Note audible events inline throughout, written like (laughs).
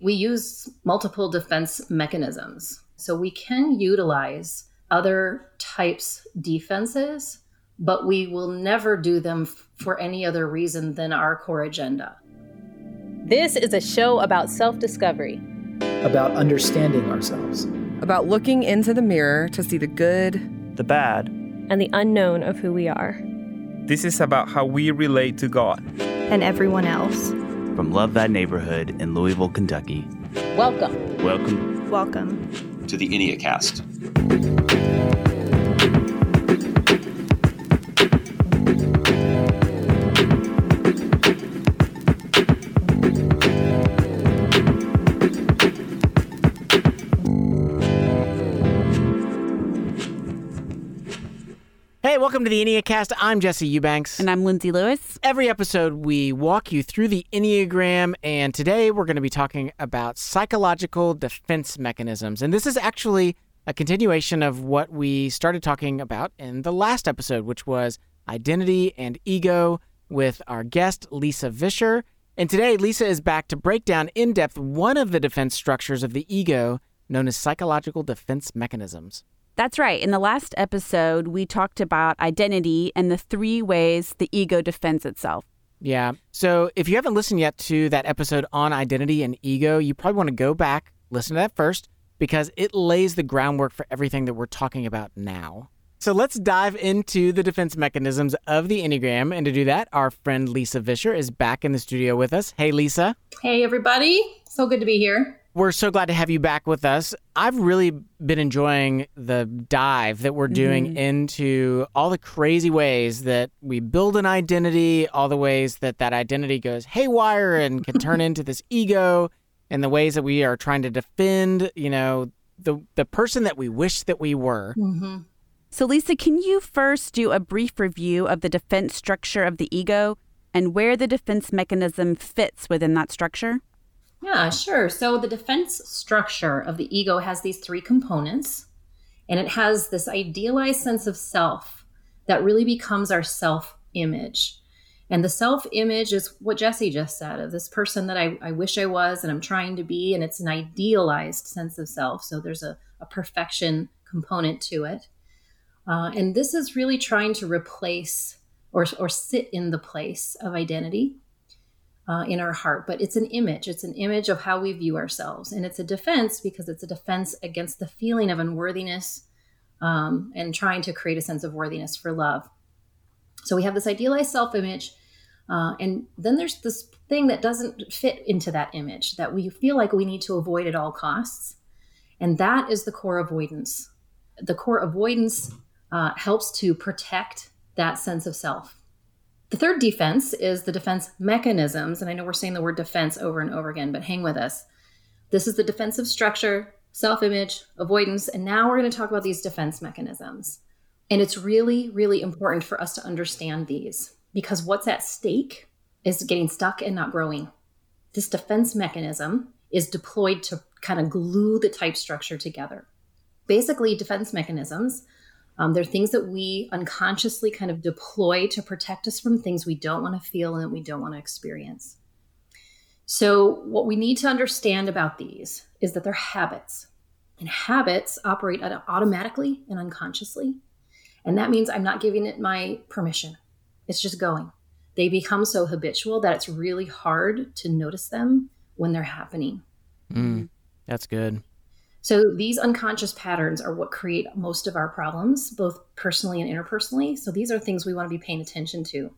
We use multiple defense mechanisms. So we can utilize other types defenses, but we will never do them for any other reason than our core agenda. This is a show about self discovery, about understanding ourselves, about looking into the mirror to see the good, the bad, and the unknown of who we are. This is about how we relate to God and everyone else. From Love Thy Neighborhood in Louisville, Kentucky. Welcome. Welcome. Welcome to the Enneacast. Welcome to the Enneacast. I'm Jesse Eubanks. And I'm Lindsay Lewis. Every episode, we walk you through the Enneagram, and today we're going to be talking about psychological defense mechanisms. And this is actually a continuation of what we started talking about in the last episode, which was identity and ego with our guest, Lisa Vischer. And today, Lisa is back to break down in depth one of the defense structures of the ego known as psychological defense mechanisms. That's right. In the last episode, we talked about identity and the three ways the ego defends itself. Yeah. So if you haven't listened yet to that episode on identity and ego, you probably want to go back, listen to that first, because it lays the groundwork for everything that we're talking about now. So let's dive into the defense mechanisms of the Enneagram. And to do that, our friend Lisa Vischer is back in the studio with us. Hey, Lisa. Hey, everybody. So good to be here. We're so glad to have you back with us. I've really been enjoying the dive that we're doing mm-hmm. into all the crazy ways that we build an identity, all the ways that that identity goes haywire and can (laughs) turn into this ego, and the ways that we are trying to defend, you know, the the person that we wish that we were. Mm-hmm. So, Lisa, can you first do a brief review of the defense structure of the ego and where the defense mechanism fits within that structure? Yeah, sure. So the defense structure of the ego has these three components, and it has this idealized sense of self that really becomes our self image. And the self image is what Jesse just said of this person that I, I, wish I was and I'm trying to be. And it's an idealized sense of self. So there's a, a perfection component to it. Uh, and this is really trying to replace or, or sit in the place of identity uh, in our heart, but it's an image. It's an image of how we view ourselves. And it's a defense because it's a defense against the feeling of unworthiness um, and trying to create a sense of worthiness for love. So we have this idealized self image. Uh, and then there's this thing that doesn't fit into that image that we feel like we need to avoid at all costs. And that is the core avoidance. The core avoidance uh, helps to protect that sense of self. The third defense is the defense mechanisms. And I know we're saying the word defense over and over again, but hang with us. This is the defensive structure, self image, avoidance. And now we're going to talk about these defense mechanisms. And it's really, really important for us to understand these because what's at stake is getting stuck and not growing. This defense mechanism is deployed to kind of glue the type structure together. Basically, defense mechanisms um, they're things that we unconsciously kind of deploy to protect us from things we don't want to feel and that we don't want to experience. So, what we need to understand about these is that they're habits, and habits operate automatically and unconsciously. And that means I'm not giving it my permission, it's just going. They become so habitual that it's really hard to notice them when they're happening. Mm, that's good. So these unconscious patterns are what create most of our problems, both personally and interpersonally. So these are things we want to be paying attention to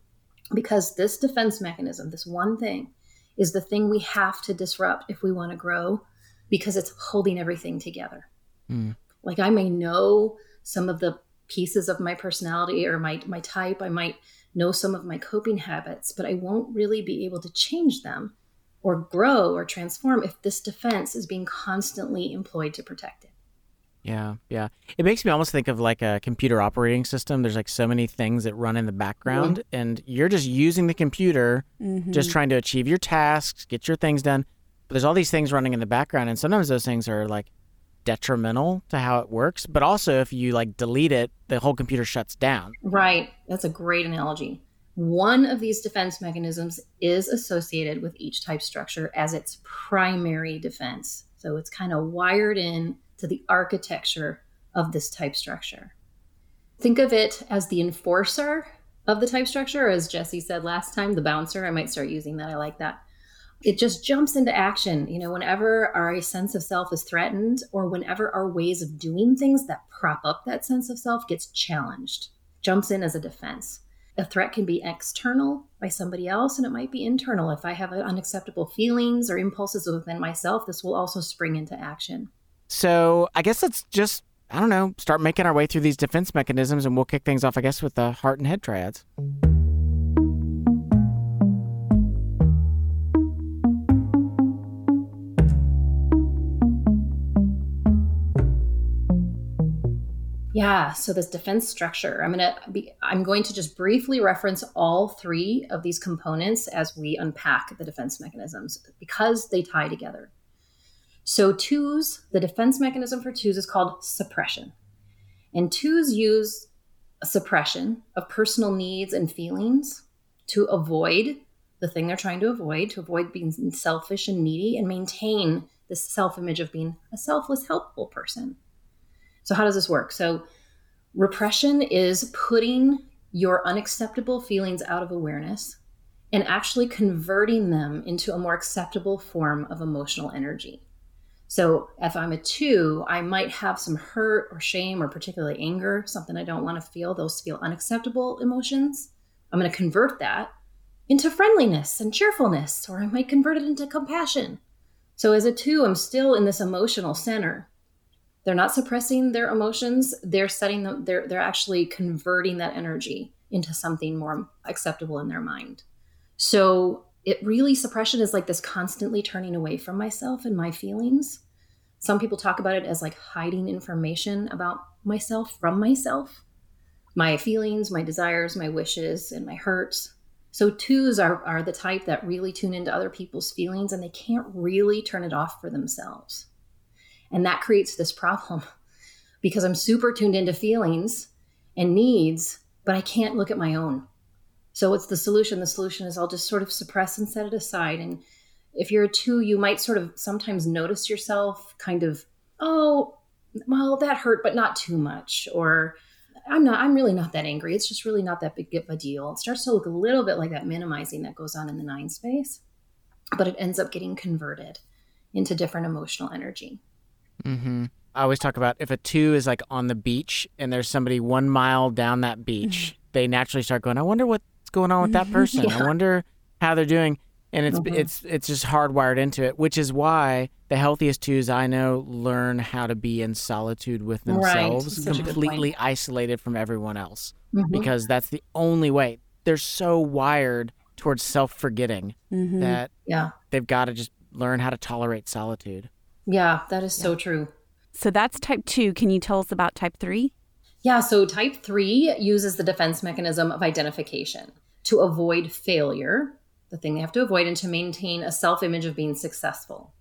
because this defense mechanism, this one thing, is the thing we have to disrupt if we want to grow because it's holding everything together. Mm. Like I may know some of the pieces of my personality or my my type, I might know some of my coping habits, but I won't really be able to change them or grow or transform if this defense is being constantly employed to protect it. Yeah, yeah. It makes me almost think of like a computer operating system. There's like so many things that run in the background, mm-hmm. and you're just using the computer, mm-hmm. just trying to achieve your tasks, get your things done. But there's all these things running in the background, and sometimes those things are like detrimental to how it works. But also, if you like delete it, the whole computer shuts down. Right. That's a great analogy. One of these defense mechanisms is associated with each type structure as its primary defense. So it's kind of wired in to the architecture of this type structure. Think of it as the enforcer of the type structure, as Jesse said last time, the bouncer. I might start using that. I like that. It just jumps into action, you know, whenever our sense of self is threatened or whenever our ways of doing things that prop up that sense of self gets challenged, jumps in as a defense. A threat can be external by somebody else, and it might be internal. If I have unacceptable feelings or impulses within myself, this will also spring into action. So I guess let's just, I don't know, start making our way through these defense mechanisms, and we'll kick things off, I guess, with the heart and head triads. Yeah, so this defense structure, I'm going to be I'm going to just briefly reference all 3 of these components as we unpack the defense mechanisms because they tie together. So twos, the defense mechanism for twos is called suppression. And twos use suppression of personal needs and feelings to avoid the thing they're trying to avoid, to avoid being selfish and needy and maintain this self-image of being a selfless, helpful person. So, how does this work? So, repression is putting your unacceptable feelings out of awareness and actually converting them into a more acceptable form of emotional energy. So, if I'm a two, I might have some hurt or shame or particularly anger, something I don't want to feel. Those feel unacceptable emotions. I'm going to convert that into friendliness and cheerfulness, or I might convert it into compassion. So, as a two, I'm still in this emotional center they're not suppressing their emotions. They're setting them they're they're actually converting that energy into something more acceptable in their mind. So it really suppression is like this constantly turning away from myself and my feelings. Some people talk about it as like hiding information about myself from myself. My feelings my desires my wishes and my hurts. So twos are, are the type that really tune into other people's feelings and they can't really turn it off for themselves and that creates this problem (laughs) because I'm super tuned into feelings and needs, but I can't look at my own. So, what's the solution? The solution is I'll just sort of suppress and set it aside. And if you're a two, you might sort of sometimes notice yourself kind of, oh, well, that hurt, but not too much. Or I'm not, I'm really not that angry. It's just really not that big of a deal. It starts to look a little bit like that minimizing that goes on in the nine space, but it ends up getting converted into different emotional energy. Mm-hmm. I always talk about if a two is like on the beach and there's somebody one mile down that beach, they naturally start going, I wonder what's going on with that (laughs) person. yeah. I wonder how they're doing. And it's mm-hmm. it's it's just hardwired into it, which is why the healthiest twos I know learn how to be in solitude with themselves, right. completely isolated from everyone else. Mm-hmm. Because that's the only way. They're so wired towards self forgetting mm-hmm. that yeah. they've got to just learn how to tolerate solitude. Yeah, that is yeah. so true. So that's type two. Can you tell us about type three? Yeah, so type three uses the defense mechanism of identification to avoid failure, the thing they have to avoid, and to maintain a self image of being successful.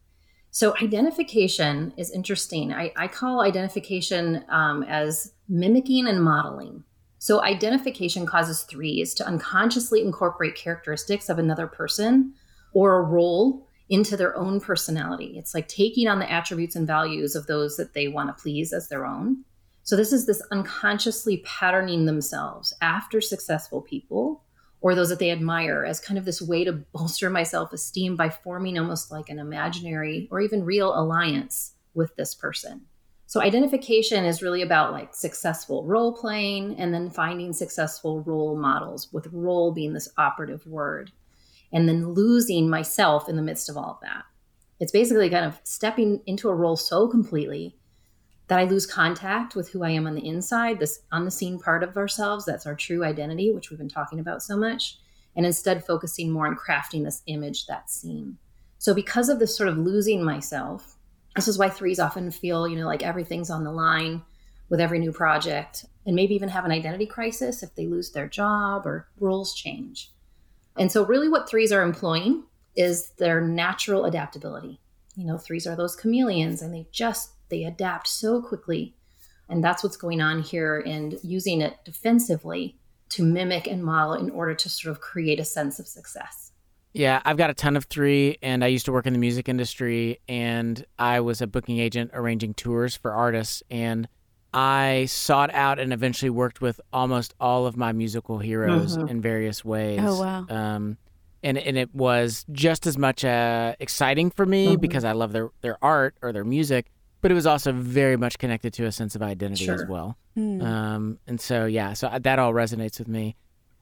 So, identification is interesting. I, I call identification um, as mimicking and modeling. So, identification causes threes to unconsciously incorporate characteristics of another person or a role into their own personality. It's like taking on the attributes and values of those that they want to please as their own. So, this is this unconsciously patterning themselves after successful people or those that they admire as kind of this way to bolster my self esteem by forming almost like an imaginary or even real alliance with this person. So, identification is really about like successful role playing and then finding successful role models, with role being this operative word and then losing myself in the midst of all of that. It's basically kind of stepping into a role so completely that I lose contact with who I am on the inside, this unseen part of ourselves that's our true identity, which we've been talking about so much, and instead focusing more on crafting this image that's seen. So, because of this sort of losing myself, this is why threes often feel, you know, like everything's on the line with every new project, and maybe even have an identity crisis if they lose their job or roles change. And so, really, what threes are employing is their natural adaptability. You know, threes are those chameleons and they just they adapt so quickly. And that's what's going on here and using it defensively to mimic and model in order to sort of create a sense of success. Yeah, I've got a ton of three, and I used to work in the music industry, and I was a booking agent arranging tours for artists, and I sought out and eventually worked with almost all of my musical heroes Mhm. in various ways. Oh, wow. Um, and and it was just as much uh, exciting for me Mhm. because I love their their art or their music, but it was also very much connected to a sense of identity as well. Hmm. Um, and so yeah, so that all resonates with me.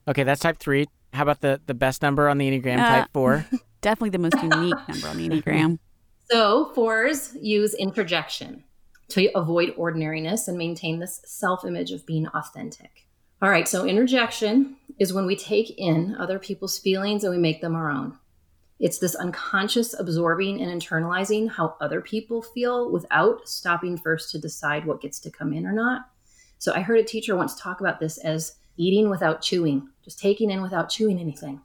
Okay, that's type three. How about the the best number on the enneagram? Uh, type four. (laughs) Definitely the most unique number on the Enneagram. (laughs) So, fours use introjection to avoid ordinariness and maintain this self image of being authentic. All right, so introjection is when we take in other people's feelings and we make them our own. It's this unconscious absorbing and internalizing how other people feel without stopping first to decide what gets to come in or not. So, I heard a teacher once talk about this as eating without chewing, just taking in without chewing anything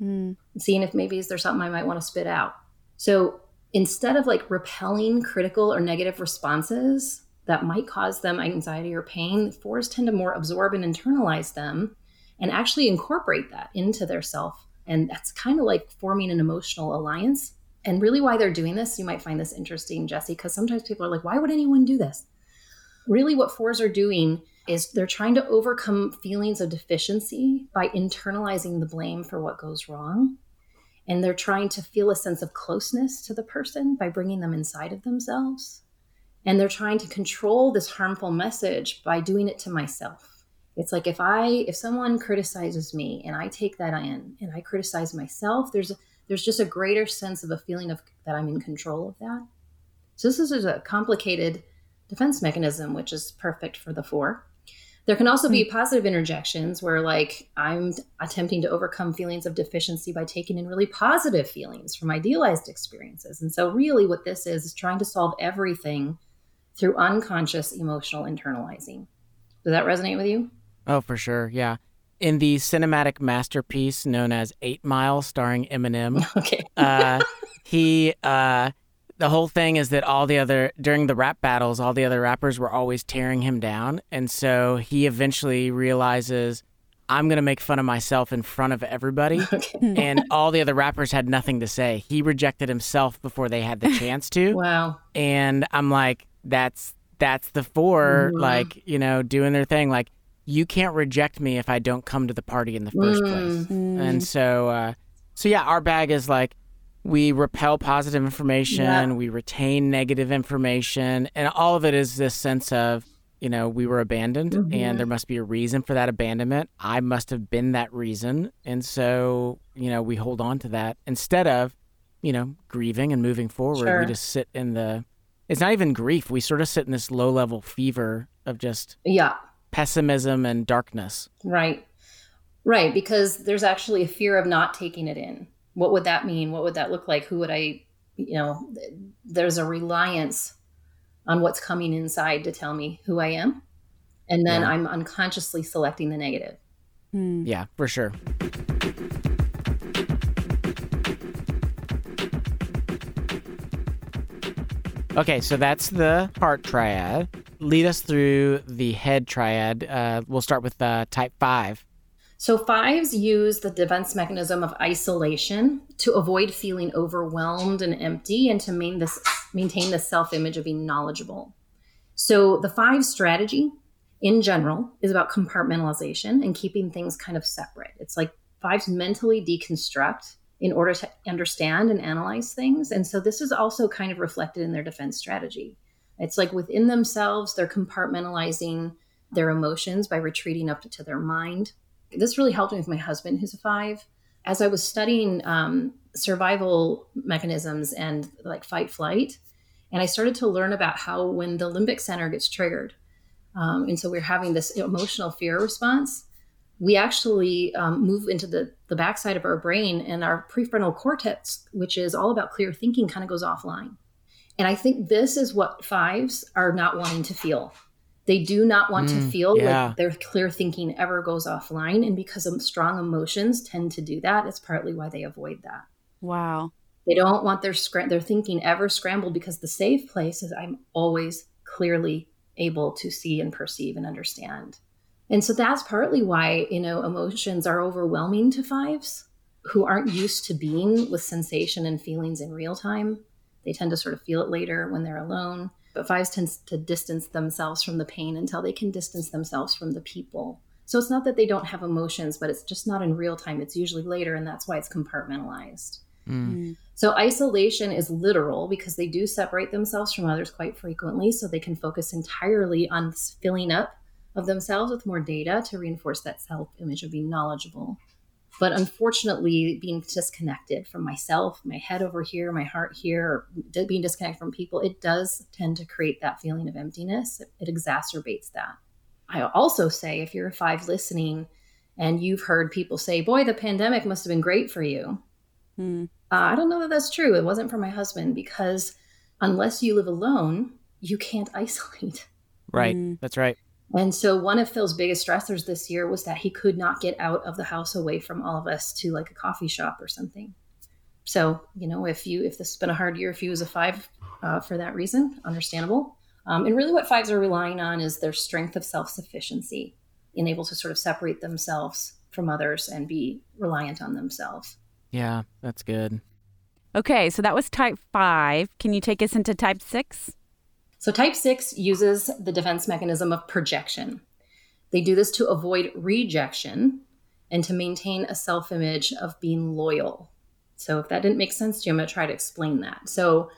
and seeing if maybe is there something I might want to spit out. So instead of like repelling critical or negative responses that might cause them anxiety or pain, fours tend to more absorb and internalize them and actually incorporate that into their self. And that's kind of like forming an emotional alliance. And really, why they're doing this, you might find this interesting, Jesse, because sometimes people are like, why would anyone do this? Really, what fours are doing is they're trying to overcome feelings of deficiency by internalizing the blame for what goes wrong. And they're trying to feel a sense of closeness to the person by bringing them inside of themselves. And they're trying to control this harmful message by doing it to myself. It's like if I if someone criticizes me and I take that in and I criticize myself, there's there's just a greater sense of a feeling of that I'm in control of that. So this is a complicated defense mechanism, which is perfect for the four. There can also be positive introjections where, like, I'm attempting to overcome feelings of deficiency by taking in really positive feelings from idealized experiences. And so, really, what this is, is trying to solve everything through unconscious emotional internalizing. Does that resonate with you? Oh, for sure. Yeah. In the cinematic masterpiece known as Eight Mile, starring Eminem, (laughs) Okay. uh, he, uh, the whole thing is that all the other, during the rap battles, all the other rappers were always tearing him down. And so he eventually realizes, I'm going to make fun of myself in front of everybody. (laughs) And all the other rappers had nothing to say. He rejected himself before they had the (laughs) chance to. Wow. and I'm like, that's that's the 4 Mhm. like you know, doing their thing. Like, you can't reject me if I don't come to the party in the first place. Mm. And so, uh, so yeah, our bag is like we repel positive information, Yeah. we retain negative information, and all of it is this sense of you know we were abandoned, Mhm. and there must be a reason for that abandonment. I must have been that reason, and so you know we hold on to that instead of you know grieving and moving forward. Sure. We just sit in the. It's not even grief. We sort of sit in this low level fever of just Yeah. pessimism and darkness. Right. Right. Because there's actually a fear of not taking it in. What would that mean? What would that look like? Who would I, you know, there's a reliance on what's coming inside to tell me who I am. And then Yeah. I'm unconsciously selecting the negative. Hmm. Yeah, for sure. Okay, so that's the heart triad. Lead us through the head triad. Uh, we'll start with uh, type five. So fives use the defense mechanism of isolation to avoid feeling overwhelmed and empty and to main this, maintain the self-image of being knowledgeable. So the five strategy in general is about compartmentalization and keeping things kind of separate. It's like fives mentally deconstruct in order to understand and analyze things. And so this is also kind of reflected in their defense strategy. It's like within themselves, they're compartmentalizing their emotions by retreating up to their mind. This really helped me with my husband, who's a five. As I was studying um, survival mechanisms and like fight flight, and I started to learn about how when the limbic center gets triggered, um, and so we're having this emotional fear response, we actually um, move into the, the backside of our brain and our prefrontal cortex, which is all about clear thinking, kind of goes offline. And I think this is what fives are not wanting to feel. They do not want to Mm, feel yeah. like their clear thinking ever goes offline. And because of strong emotions tend to do that, it's partly why they avoid that. Wow. They don't want their scra- their thinking ever scrambled because the safe place is I'm always clearly able to see and perceive and understand. And so that's partly why, you know, emotions are overwhelming to fives who aren't used to being with sensation and feelings in real time. They tend to sort of feel it later when they're alone. But fives tend to distance themselves from the pain until they can distance themselves from the people. So it's not that they don't have emotions, but it's just not in real time. It's usually later, and that's why it's compartmentalized. Mm. So isolation is literal because they do separate themselves from others quite frequently, so they can focus entirely on filling up of themselves with more data to reinforce that self image of being knowledgeable. But unfortunately, being disconnected from myself, my head over here, my heart here, or being disconnected from people, it does tend to create that feeling of emptiness. It, it exacerbates that. I also say if you're a five listening and you've heard people say, Boy, the pandemic must have been great for you. Hmm. Uh, I don't know that that's true. It wasn't for my husband because unless you live alone, you can't (laughs) isolate. Right. Mm. That's right. And so one of Phil's biggest stressors this year was that he could not get out of the house away from all of us to like a coffee shop or something. So, you know, if you if this has been a hard year, if you was a five uh, for that reason, understandable. Um, and really, what fives are relying on is their strength of self sufficiency, and able to sort of separate themselves from others and be reliant on themselves. Yeah, that's good. Okay, so that was type five. Can you take us into type six? So, type six uses the defense mechanism of projection. They do this to avoid rejection and to maintain a self image of being loyal. So, if that didn't make sense to you, I'm going to try to explain that. So,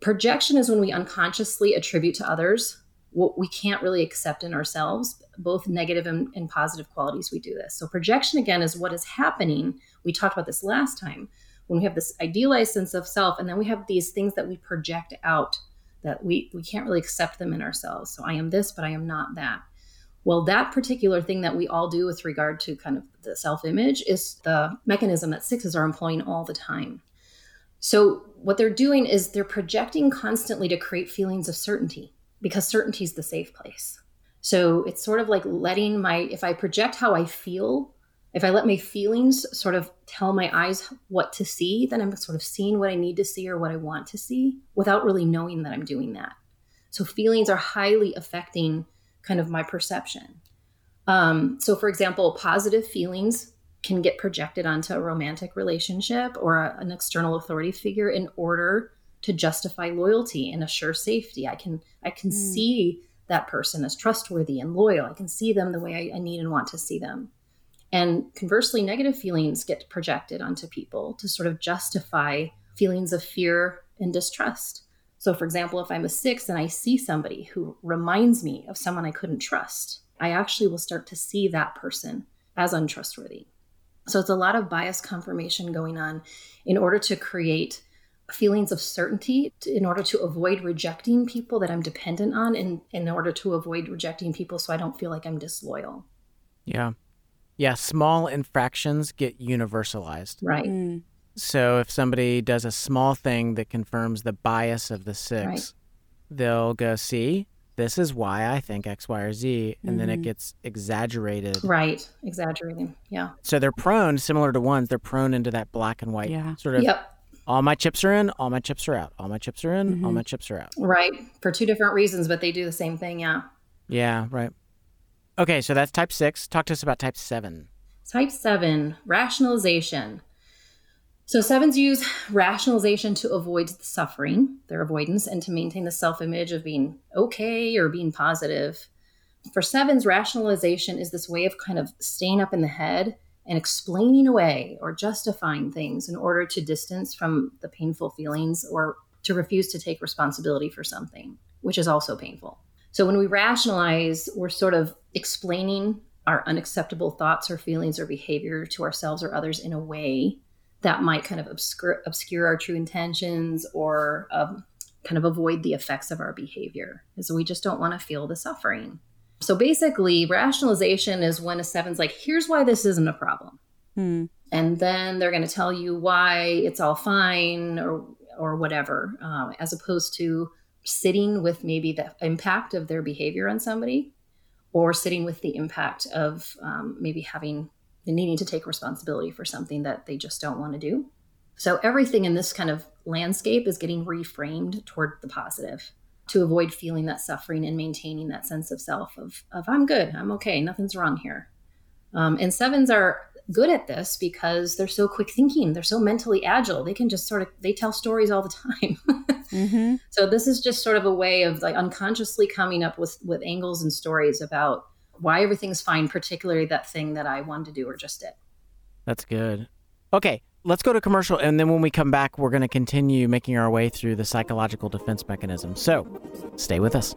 projection is when we unconsciously attribute to others what we can't really accept in ourselves, both negative and, and positive qualities. We do this. So, projection again is what is happening. We talked about this last time when we have this idealized sense of self, and then we have these things that we project out that we we can't really accept them in ourselves. So I am this, but I am not that. Well, that particular thing that we all do with regard to kind of the self-image is the mechanism that sixes are employing all the time. So what they're doing is they're projecting constantly to create feelings of certainty because certainty is the safe place. So it's sort of like letting my if I project how I feel, if I let my feelings sort of tell my eyes what to see, then I'm sort of seeing what I need to see or what I want to see without really knowing that I'm doing that. So feelings are highly affecting kind of my perception. Um, so, for example, positive feelings can get projected onto a romantic relationship or a, an external authority figure in order to justify loyalty and assure safety. I can I can mm. see that person as trustworthy and loyal. I can see them the way I, I need and want to see them. And conversely, negative feelings get projected onto people to sort of justify feelings of fear and distrust. So, for example, if I'm a six and I see somebody who reminds me of someone I couldn't trust, I actually will start to see that person as untrustworthy. So, it's a lot of bias confirmation going on in order to create feelings of certainty, in order to avoid rejecting people that I'm dependent on, and in order to avoid rejecting people so I don't feel like I'm disloyal. Yeah. Yeah, small infractions get universalized. Right. Mm. So if somebody does a small thing that confirms the bias of the six, Right. they'll go, see, this is why I think X, Y, or Z. And then it Mhm. gets exaggerated. Right. Exaggerating. Yeah. So they're prone, similar to ones, they're prone into that black and white Yeah. sort of Yep. all my chips are in, all my chips are out, all my chips are in, all Mhm. my chips are out. Right. For two different reasons, but they do the same thing. Yeah. Yeah, right. Okay, so that's type six. Talk to us about type seven. Type seven, rationalization. So sevens use rationalization to avoid the suffering, their avoidance, and to maintain the self-image of being okay or being positive. For sevens, rationalization is this way of kind of staying up in the head and explaining away or justifying things in order to distance from the painful feelings or to refuse to take responsibility for something, which is also painful. So when we rationalize, we're sort of explaining our unacceptable thoughts or feelings or behavior to ourselves or others in a way that might kind of obscure, obscure our true intentions or um, kind of avoid the effects of our behavior. Because we just don't want to feel the suffering. So basically, rationalization is when a seven's like, here's why this isn't a problem. Hmm. And then they're going to tell you why it's all fine or, or whatever, uh, as opposed to sitting with maybe the impact of their behavior on somebody or sitting with the impact of um, maybe having needing to take responsibility for something that they just don't want to do. So everything in this kind of landscape is getting reframed toward the positive. to avoid feeling that suffering and maintaining that sense of self of, of I'm good, I'm okay, nothing's wrong here. Um, and sevens are good at this because they're so quick thinking they're so mentally agile they can just sort of they tell stories all the time. (laughs) Mm-hmm. so this is just sort of a way of like unconsciously coming up with with angles and stories about why everything's fine particularly that thing that i wanted to do or just did. That's good. Okay let's go to commercial and then when we come back we're going to continue making our way through the psychological defense mechanism. So stay with us.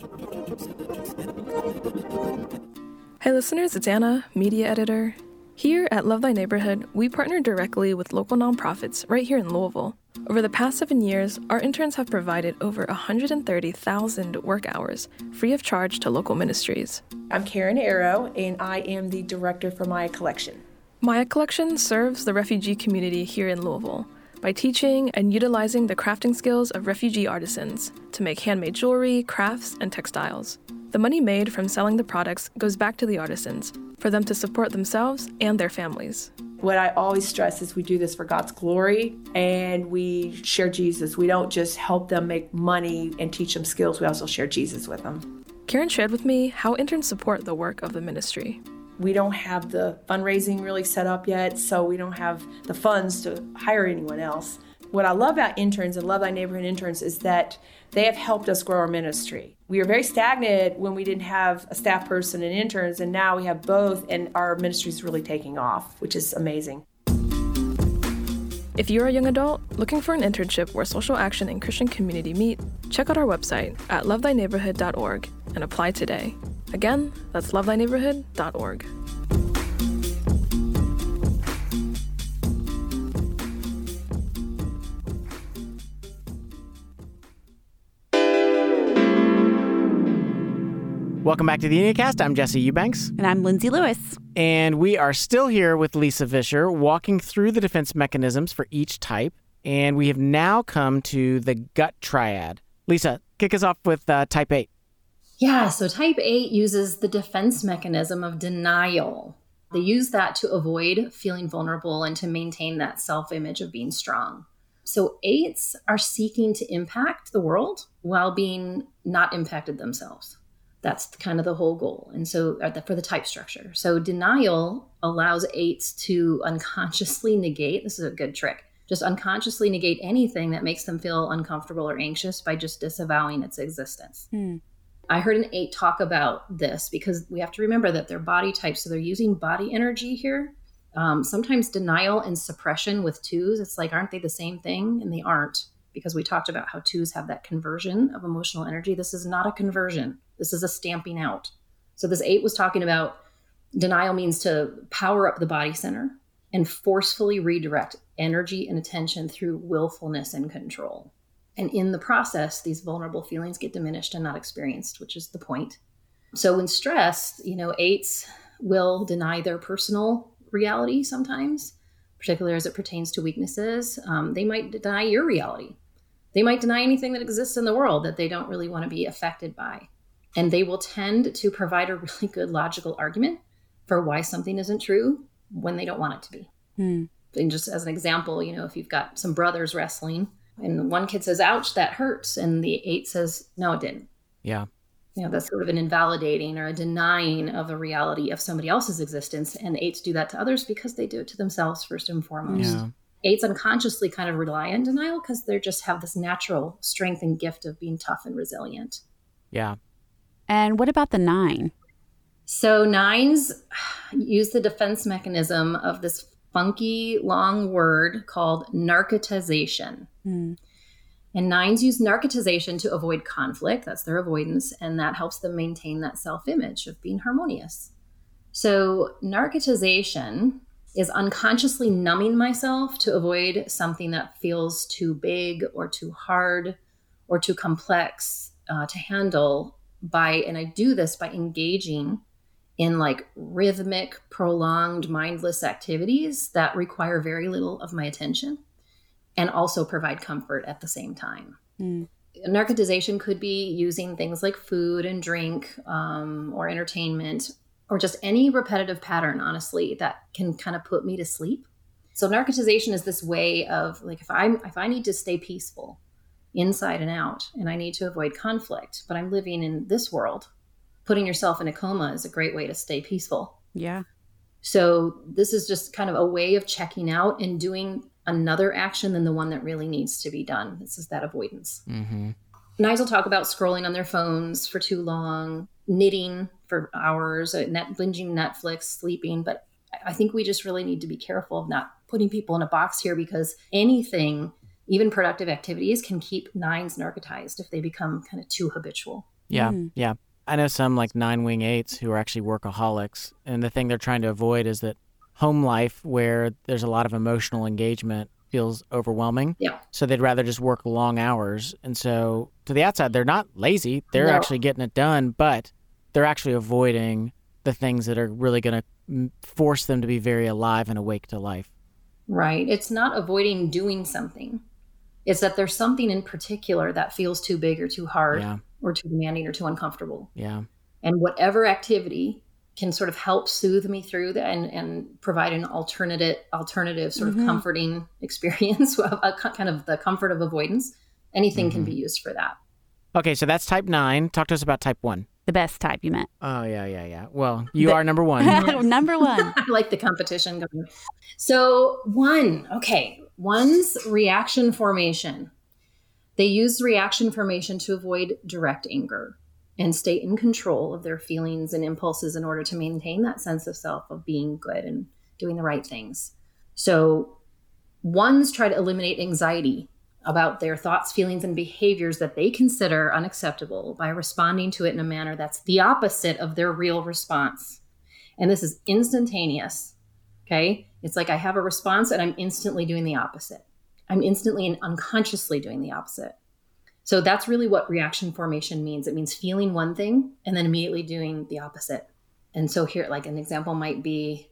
Hey listeners. It's anna media editor here at Love Thy Neighborhood, we partner directly with local nonprofits right here in Louisville. Over the past seven years, our interns have provided over 130,000 work hours free of charge to local ministries. I'm Karen Arrow, and I am the director for Maya Collection. Maya Collection serves the refugee community here in Louisville by teaching and utilizing the crafting skills of refugee artisans to make handmade jewelry, crafts, and textiles. The money made from selling the products goes back to the artisans for them to support themselves and their families. What I always stress is we do this for God's glory and we share Jesus. We don't just help them make money and teach them skills, we also share Jesus with them. Karen shared with me how interns support the work of the ministry. We don't have the fundraising really set up yet, so we don't have the funds to hire anyone else. What I love about interns and love thy neighborhood interns is that they have helped us grow our ministry. We were very stagnant when we didn't have a staff person and interns, and now we have both, and our ministry is really taking off, which is amazing. If you're a young adult looking for an internship where social action and Christian community meet, check out our website at lovethyneighborhood.org and apply today. Again, that's lovethyneighborhood.org. Welcome back to the Enneacast. I'm Jesse Eubanks. And I'm Lindsay Lewis. And we are still here with Lisa Vischer, walking through the defense mechanisms for each type. And we have now come to the gut triad. Lisa, kick us off with uh, type 8. Yeah, so type 8 uses the defense mechanism of denial. They use that to avoid feeling vulnerable and to maintain that self image of being strong. So, eights are seeking to impact the world while being not impacted themselves. That's kind of the whole goal. And so uh, for the type structure. So denial allows eights to unconsciously negate. This is a good trick. Just unconsciously negate anything that makes them feel uncomfortable or anxious by just disavowing its existence. Hmm. I heard an eight talk about this because we have to remember that they're body types. So they're using body energy here. Um, sometimes denial and suppression with twos, it's like, aren't they the same thing? And they aren't because we talked about how twos have that conversion of emotional energy. This is not a conversion. This is a stamping out. So this eight was talking about denial means to power up the body center and forcefully redirect energy and attention through willfulness and control. And in the process, these vulnerable feelings get diminished and not experienced, which is the point. So when stressed, you know, eights will deny their personal reality sometimes, particularly as it pertains to weaknesses. Um, they might deny your reality. They might deny anything that exists in the world that they don't really want to be affected by. And they will tend to provide a (laughs) really good logical argument for why something isn't true when they don't want it to be. Hmm. And just as an example, you know, if you've got some brothers wrestling and one kid says, ouch, that hurts. And the eight says, no, it didn't. Yeah. You know, that's sort of an invalidating or a denying of a reality of somebody else's existence. And the eights do that to others because they do it to themselves first and foremost. Yeah. Eights unconsciously kind of rely on denial because they just have this natural strength and gift of being tough and resilient. Yeah. And what about the nine? So, nines use the defense mechanism of this funky long word called narcotization. Mm. And nines use narcotization to avoid conflict. That's their avoidance. And that helps them maintain that self image of being harmonious. So, narcotization is unconsciously numbing myself to avoid something that feels too big or too hard or too complex uh, to handle by and i do this by engaging in like rhythmic prolonged mindless activities that require very little of my attention and also provide comfort at the same time mm. narcotization could be using things like food and drink um, or entertainment or just any repetitive pattern honestly that can kind of put me to sleep so narcotization is this way of like if i'm if i need to stay peaceful inside and out, and I need to avoid conflict, but I'm living in this world. Putting yourself in a coma is a great way to stay peaceful. Yeah. So, this is just kind of a way of checking out and doing another action than the one that really needs to be done. This is that avoidance. Mm-hmm. Nines will talk about scrolling on their phones for too long, knitting for hours, uh, net, binging Netflix, sleeping. But I think we just really need to be careful of not putting people in a box here because anything, even productive activities, can keep nines narcotized if they become kind of too habitual. Yeah, mm. yeah. I know some like nine wing eights who are actually workaholics. And the thing they're trying to avoid is that home life where there's a lot of emotional engagement feels overwhelming. Yeah. So they'd rather just work long hours. And so to the outside, they're not lazy. They're No. actually getting it done, but they're actually avoiding the things that are really going to force them to be very alive and awake to life. Right. It's not avoiding doing something. It's that there's something in particular that feels too big or too hard Yeah. or too demanding or too uncomfortable. Yeah. And whatever activity can sort of help soothe me through that and, and provide an alternative alternative sort Mhm. of comforting (laughs) experience (laughs) a, kind of the comfort of avoidance anything can Mhm. be used for that Okay, so that's type nine. Talk to us about type one. The best type, you meant. Oh, yeah, yeah, yeah. Well, you The- are number one. (laughs) Number one. (laughs) I like the competition going. So one, okay, one's reaction formation. They use reaction formation to avoid direct anger and stay in control of their feelings and impulses in order to maintain that sense of self of being good and doing the right things. So ones try to eliminate anxiety about their thoughts, feelings, and behaviors that they consider unacceptable by responding to it in a manner that's the opposite of their real response. And this is instantaneous. Okay. It's like I have a response and I'm instantly doing the opposite. I'm instantly and unconsciously doing the opposite. So that's really what reaction formation means. It means feeling one thing and then immediately doing the opposite. And so here, like an example might be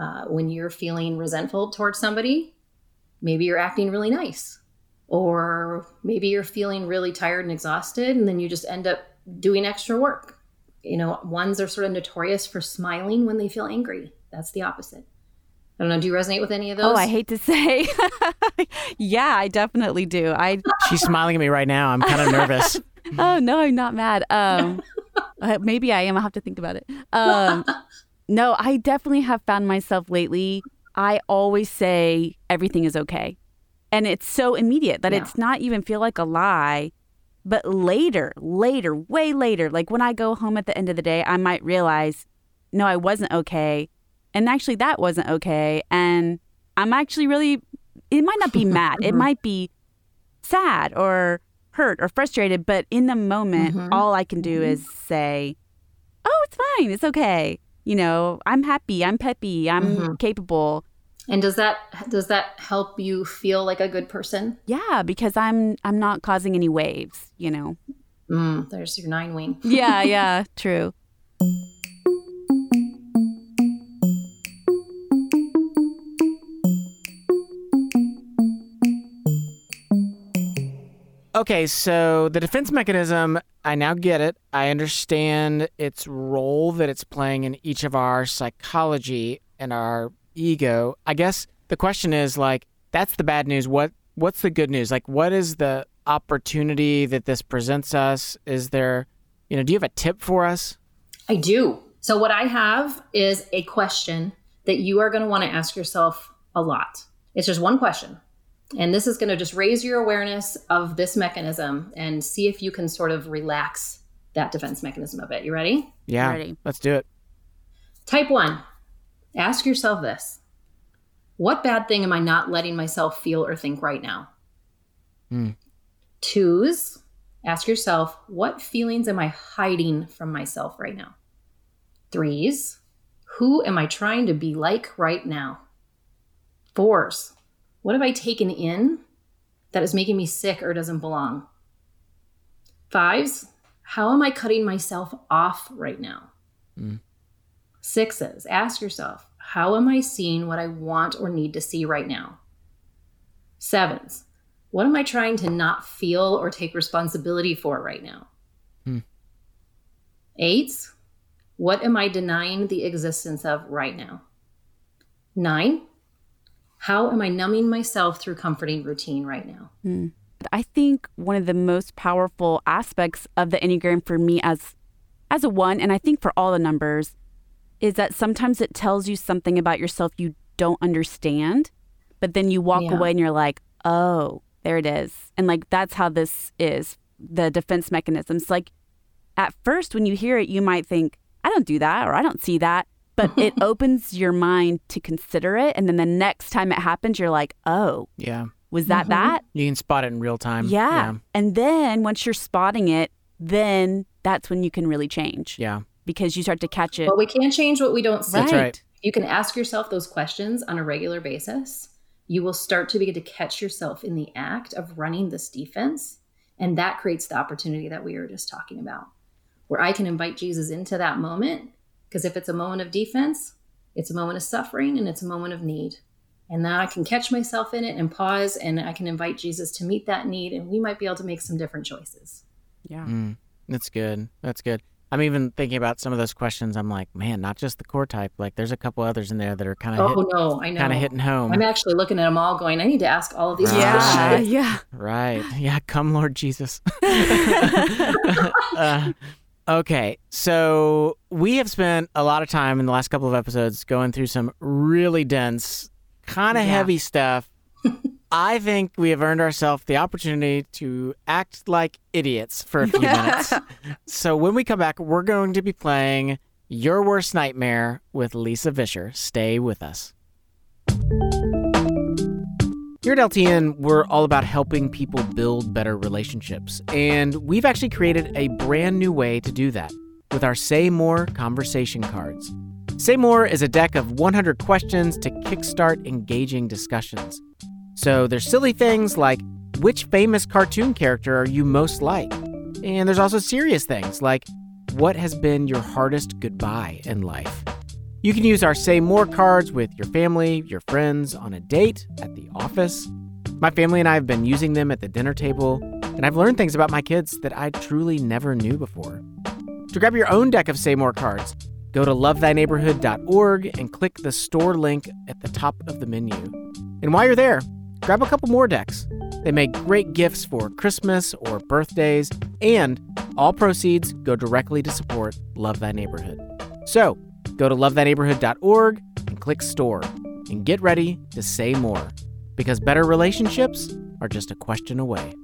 uh, when you're feeling resentful towards somebody, maybe you're acting really nice. Or maybe you're feeling really tired and exhausted, and then you just end up doing extra work. You know, ones are sort of notorious for smiling when they feel angry. That's the opposite. I don't know. Do you resonate with any of those? Oh, I hate to say. (laughs) yeah, I definitely do. I (laughs) She's smiling at me right now. I'm kind of nervous. (laughs) oh no, I'm not mad. Um, uh, maybe I am. I'll have to think about it. Um, no, I definitely have found myself lately. I always say everything is okay, and it's so immediate that Yeah. it's not even feel like a lie. But later, later, way later, like when I go home at the end of the day, I might realize, no, I wasn't okay, and actually that wasn't okay, and I'm actually really. It might not be (laughs) mad. it might be sad or hurt or frustrated, but in the moment, Mhm. all I can do is say, "Oh, it's fine. It's okay." You know, I'm happy. I'm peppy. I'm Mhm. capable. And does that does that help you feel like a good person? Yeah, because I'm I'm not causing any waves. You know. Mm, there's your nine wing. (laughs) Yeah, yeah, true. Okay, so the defense mechanism, I now get it. I understand its role that it's playing in each of our psychology and our ego. I guess the question is like that's the bad news. What what's the good news? Like what is the opportunity that this presents us? Is there, you know, do you have a tip for us? I do. So what I have is a question that you are going to want to ask yourself a lot. It's just one question. And this is going to just raise your awareness of this mechanism and see if you can sort of relax that defense mechanism a bit. You ready? Yeah. Ready. Let's do it. Type one, ask yourself this What bad thing am I not letting myself feel or think right now? Hmm. Twos, ask yourself, What feelings am I hiding from myself right now? Threes, Who am I trying to be like right now? Fours, What have I taken in that is making me sick or doesn't belong? Fives, How am I cutting myself off right now? Sixes, ask yourself, how am I seeing what I want or need to see right now? Sevens, what am I trying to not feel or take responsibility for right now? Hmm. Eights, what am I denying the existence of right now? Nine, how am I numbing myself through comforting routine right now? Hmm. I think one of the most powerful aspects of the Enneagram for me as as a one, and I think for all the numbers, is that sometimes it tells you something about yourself you don't understand, but then you walk Yeah. away and you're like, oh, there it is. And like that's how this is the defense mechanisms. Like at first, when you hear it, you might think, I don't do that or I don't see that. But (laughs) it opens your mind to consider it. And then the next time it happens, you're like, oh, Yeah. was that mm-hmm. that? You can spot it in real time. Yeah. And then once you're spotting it, then that's when you can really change Yeah. Because you start to catch it. But we can't change what we don't see. That's right. You can ask yourself those questions on a regular basis. You will start to begin to catch yourself in the act of running this defense. And that creates the opportunity that we were just talking about, where I can invite Jesus into that moment. Because if it's a moment of defense, it's a moment of suffering and it's a moment of need. And then I can catch myself in it and pause, and I can invite Jesus to meet that need. And we might be able to make some different choices. Yeah. Mm, that's good. That's good. I'm even thinking about some of those questions. I'm like, man, not just the core type. Like, there's a couple others in there that are kind of Oh, no, I know. kind of hitting home. I'm actually looking at them all going, I need to ask all of these Right. questions. yeah. (laughs) Right. Yeah. Come, Lord Jesus. (laughs) (laughs) uh, okay. So we have spent a lot of time in the last couple of episodes going through some really dense, kind of Yeah. heavy stuff. I think we have earned ourselves the opportunity to act like idiots for a few (laughs) minutes. So when we come back, we're going to be playing Your Worst Nightmare with Lisa Vischer. Stay with us. Here at LTN, we're all about helping people build better relationships. And we've actually created a brand new way to do that with our Say More conversation cards. Say More is a deck of 100 questions to kickstart engaging discussions. So there's silly things like which famous cartoon character are you most like? And there's also serious things like what has been your hardest goodbye in life? You can use our Say More cards with your family, your friends, on a date, at the office. My family and I have been using them at the dinner table, and I've learned things about my kids that I truly never knew before. To grab your own deck of Say More cards, go to lovethyneighborhood.org and click the store link at the top of the menu. And while you're there, grab a couple more decks. They make great gifts for Christmas or birthdays, and all proceeds go directly to support Love Thy Neighborhood. So, go to lovethyneighborhood.org and click store and get ready to say more because better relationships are just a question away.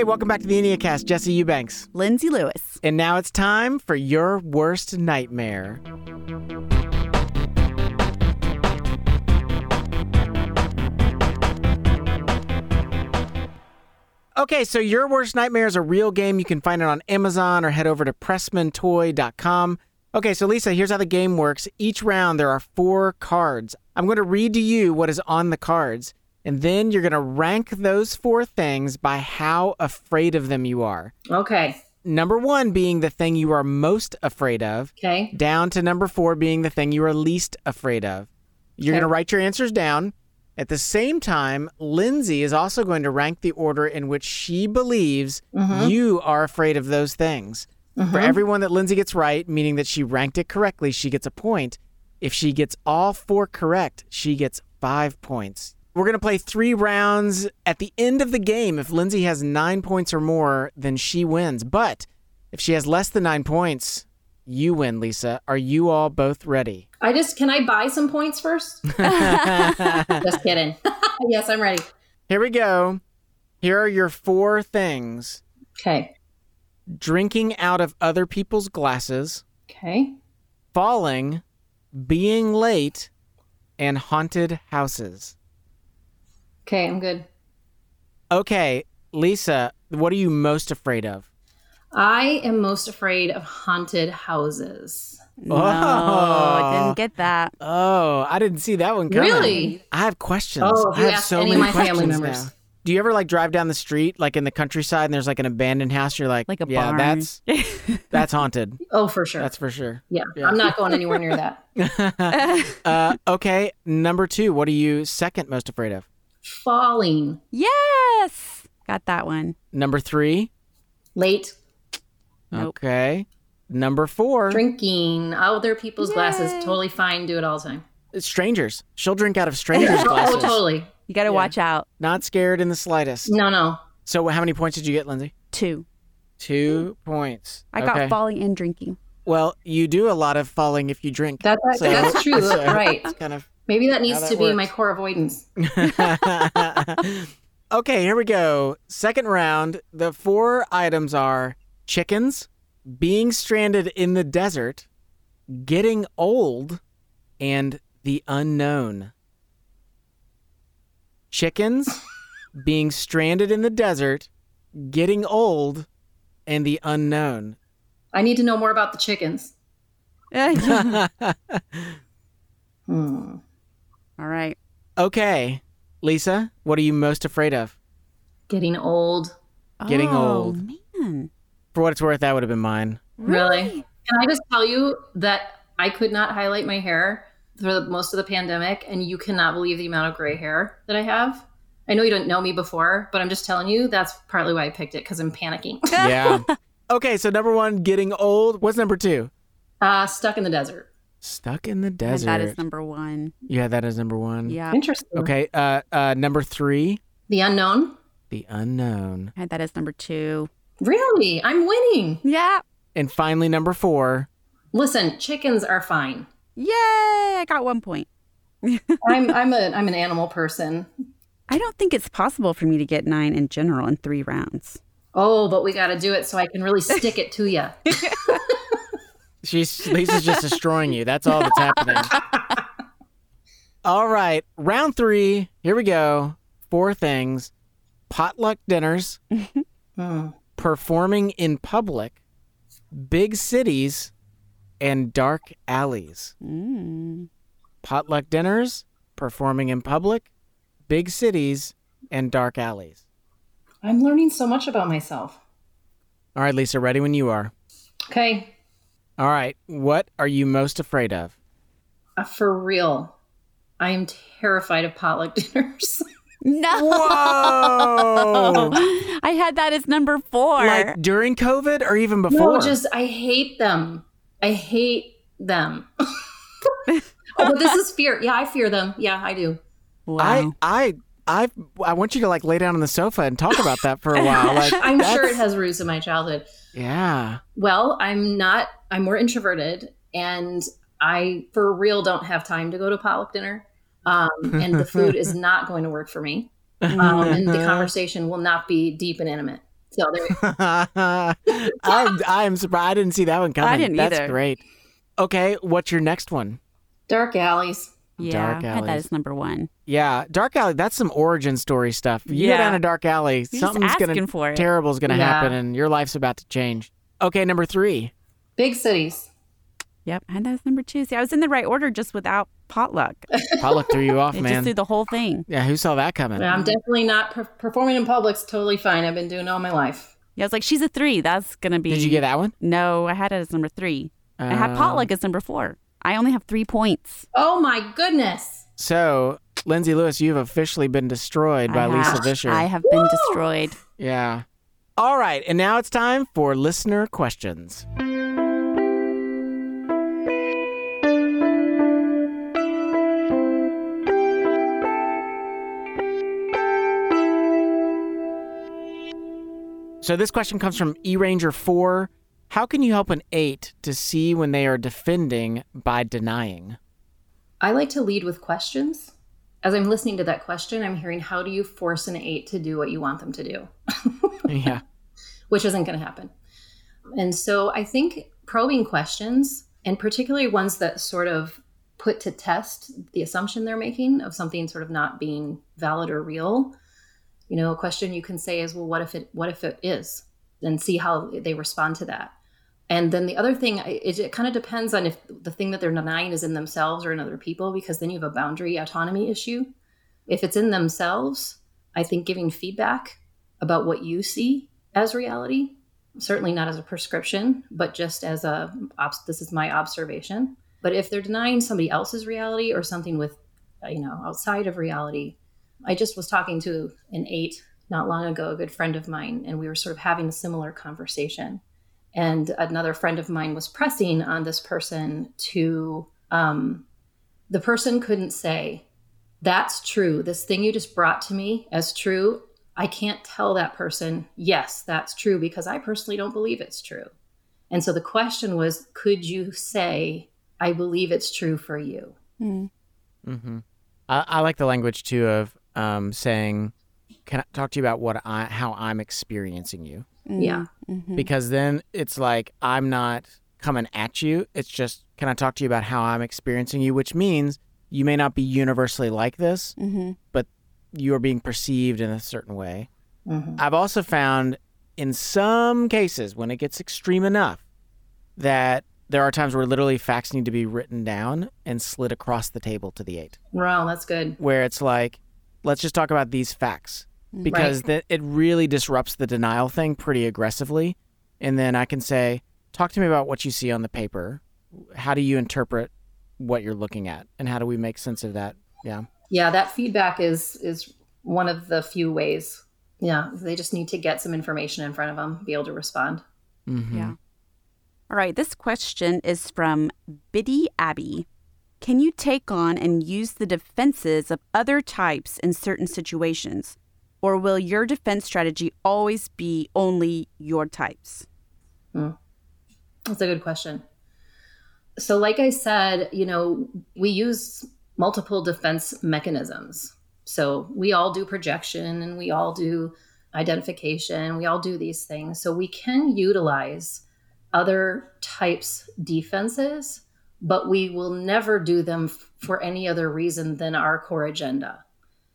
Hey, welcome back to the Enneacast. Jesse Eubanks. Lindsay Lewis. And now it's time for your worst nightmare. Okay, so Your Worst Nightmare is a real game. You can find it on Amazon or head over to pressmantoy.com. Okay, so Lisa, here's how the game works. Each round, there are four cards. I'm going to read to you what is on the cards, and then you're going to rank those four things by how afraid of them you are. Okay. Number one being the thing you are most afraid of, Okay. down to number four being the thing you are least afraid of. You're Okay. going to write your answers down. At the same time, Lindsay is also going to rank the order in which she believes Mhm. you are afraid of those things. For Mhm. everyone that Lindsay gets right, meaning that she ranked it correctly, she gets a point. If she gets all four correct, she gets five points. We're going to play three rounds. At the end of the game, if Lindsay has nine points or more, then she wins. But if she has less than nine points, you win, Lisa. Are you all both ready? I just can I buy some points first? (laughs) (laughs) just kidding. (laughs) yes, I'm ready. Here we go. Here are your four things Okay. drinking out of other people's glasses, Okay. falling, being late, and haunted houses. Okay, I'm good. Okay, Lisa, what are you most afraid of? I am most afraid of haunted houses. No, I Oh. didn't get that. Oh, I didn't see that one coming. Really? I have questions. Oh, I you have asked so any of many my family members. now. Do you ever like drive down the street, like in the countryside, and there's like an abandoned house? You're like, Like a yeah, barn. that's (laughs) that's haunted. Oh, for sure. That's for sure. yeah, Yeah. I'm not going anywhere near that. (laughs) uh, okay, number two. What are you second most afraid of? Falling yes. Got that one. Number three. late. Nope. Okay. Number four, Drinking other people's glasses, totally fine. Do it all the time. It's strangers. She'll drink out of strangers' (laughs) oh, glasses. oh, totally. You got to watch out. Not scared in the slightest. No, no. So, how many points did you get, Lindsay? Two. Two points. I got falling and drinking. Well, you do a lot of falling if you drink. That, that- So- that's (laughs) true. so right. It's kind of Maybe that needs that to be my core avoidance. (laughs) okay, here we go. Second round. The four items are chickens, being stranded in the desert, getting old, and the unknown. Chickens, (laughs) being stranded in the desert, getting old, and the unknown. I need to know more about the chickens. (laughs) Hmm. All right. okay, Lisa, what are you most afraid of? Getting old. Getting oh, old. man. For what it's worth, that would have been mine. Really? Can I just tell you that I could not highlight my hair for the, most of the pandemic, and you cannot believe the amount of gray hair that I have. I know you didn't know me before, but I'm just telling you that's partly why I picked it because I'm panicking. Yeah. (laughs) okay, so number one, getting old. What's number two? uh, stuck in the desert. Stuck in the And desert. that is number one. yeah, that is number one. Yeah. Interesting. Okay. Uh, uh, number three, The unknown. the unknown, And that is number two. Really? I'm winning. Yeah. and finally number four. Listen, chickens are fine. Yay. I got one point. (laughs) I'm I'm a I'm an animal person. I don't think it's possible for me to get nine in general in three rounds. Oh, but we got to do it so I can really stick it to you. (laughs) She's Lisa's just destroying you. That's all that's happening. (laughs) all right, round three. Here we go. Four things: potluck dinners, Hmm. (laughs) performing in public, big cities, and dark alleys. Mm. potluck dinners, performing in public, big cities, and dark alleys. I'm learning so much about myself. All right, Lisa, ready when you are. Okay, All right, what are you most afraid of? uh, for real, I am terrified of potluck (laughs) dinners. No. Whoa! (laughs) I had that as number four. like during COVID or even before? No, just I hate them. I hate them. (laughs) oh, but this is fear. Yeah, I fear them. Yeah, I do. wow. I, I, I, I want you to like lay down on the sofa and talk about that for a while. Like, I'm sure it has roots in my childhood. Yeah. Well, I'm not. I'm more introverted, and I for real don't have time to go to potluck dinner. Um, and the food is (laughs) not going to work for me, um, and the conversation will not be deep and intimate. So there. (laughs) (laughs) I'm, I'm surprised. I didn't see that one coming. I didn't That's either. great. Okay, what's your next one? Dark alleys. Yeah. Dark I had that as number one. Yeah, dark alley. That's some origin story stuff. You Yeah. go down a dark alley, just something's gonna for it. terrible's gonna Yeah. happen, and your life's about to change. Okay, number three. Big cities. Yep. and had that as number two. See, I was in the right order just without potluck. (laughs) potluck threw you off, It man. just threw the whole thing. yeah, who saw that coming? I'm definitely not per- performing in public's totally fine. I've been doing it all my life. Yeah, I was like, she's a three. That's going to be. Did you get that one? No, I had it as number three. I had Um, potluck as number four. I only have three points. Oh my goodness. So, Lindsay Lewis, you've officially been destroyed by I Lisa have, Vischer. I have been destroyed. Yeah. All right, and now it's time for listener questions. So this question comes from eRanger4. How can you help an 8 to see when they are defending by denying? I like to lead with questions. As I'm listening to that question, I'm hearing how do you force an eight to do what you want them to do, (laughs) yeah. which isn't going to happen. And so I think probing questions, and particularly ones that sort of put to test the assumption they're making of something sort of not being valid or real. You know, a question you can say is, well, what if it what if it is? And see how they respond to that. And then the other thing, it, it kind of depends on if the thing that they're denying is in themselves or in other people, because then you have a boundary autonomy issue. If it's in themselves, I think giving feedback about what you see as reality, certainly not as a prescription, but just as a, this is my observation. But if they're denying somebody else's reality or something with, you know, outside of reality, I just was talking to an eight not long ago, a good friend of mine, and we were sort of having a similar conversation. And another friend of mine was pressing on this person to, um, the person couldn't say, That's true. This thing you just brought to me as true. I can't tell that person, Yes, that's true, because I personally don't believe it's true. And so the question was, Could you say, I believe it's true for you? Mm. Mm-hmm. I, I like the language too of um, saying, "Can I talk to you about what I how I'm experiencing you?" Yeah. Mm-hmm. Because then it's like I'm not coming at you. It's just, "Can I talk to you about how I'm experiencing you?" Which means you may not be universally like this, Mm-hmm. but you are being perceived in a certain way. Mhm. I've also found in some cases when it gets extreme enough that there are times where literally facts need to be written down and slid across the table to the eight, Wow, that's good. where it's like, let's just talk about these facts because that it really disrupts the denial thing pretty aggressively. And then I can say, talk to me about what you see on the paper. How do you interpret what you're looking at, and how do we make sense of that? Yeah. Yeah, that feedback is is one of the few ways. Yeah, they just need to get some information in front of them, be able to respond. Mm-hmm. Yeah. All right. This question is from Biddy Abbey. Can you take on and use the defenses of other types in certain situations? Or will your defense strategy always be only your types? Hmm. That's a good question. So, like I said, you know, we use multiple defense mechanisms. So, we all do projection and we all do identification, we all do these things. So, we can utilize other types defenses, but we will never do them f- for any other reason than our core agenda.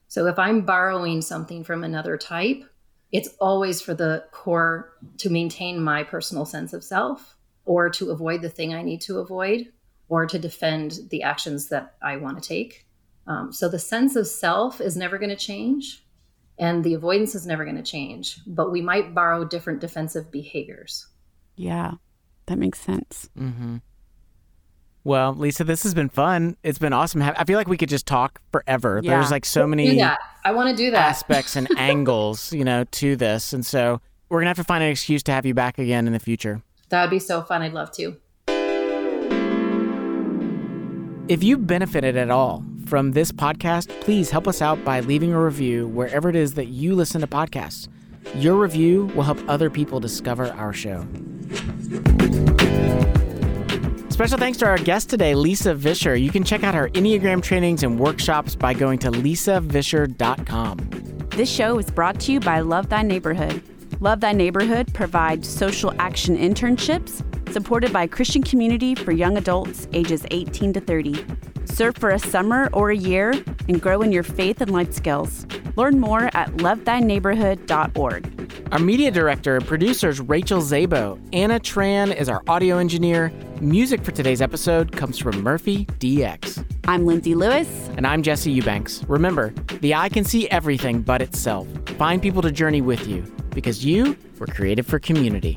So, if I'm borrowing something from another type, it's always for the core to maintain my personal sense of self or to avoid the thing I need to avoid or to defend the actions that I want to take. Um, so the sense of self is never going to change and the avoidance is never going to change, but we might borrow different defensive behaviors. Yeah, that makes sense. Mm-hmm. Well, Lisa, this has been fun. It's been awesome. I feel like we could just talk forever. Yeah. There's like so many. I want to do that. aspects and (laughs) angles, you know, to this. And so we're going to have to find an excuse to have you back again in the future. That would be so fun. I'd love to. If you benefited at all from this podcast, please help us out by leaving a review wherever it is that you listen to podcasts. Your review will help other people discover our show. Special thanks to our guest today, Lisa Vischer. You can check out her Enneagram trainings and workshops by going to lisavischer.com. This show is brought to you by Love Thy Neighborhood. Love Thy Neighborhood provides social action internships supported by a Christian community for young adults ages 18 to 30. Serve for a summer or a year and grow in your faith and life skills. Learn more at lovethyneighborhood.org. Our media director and producer is Rachel Zabo. Anna Tran is our audio engineer. Music for today's episode comes from Murphy DX. I'm Lindsay Lewis. And I'm Jesse Eubanks. Remember, the eye can see everything but itself. Find people to journey with you because you were created for community.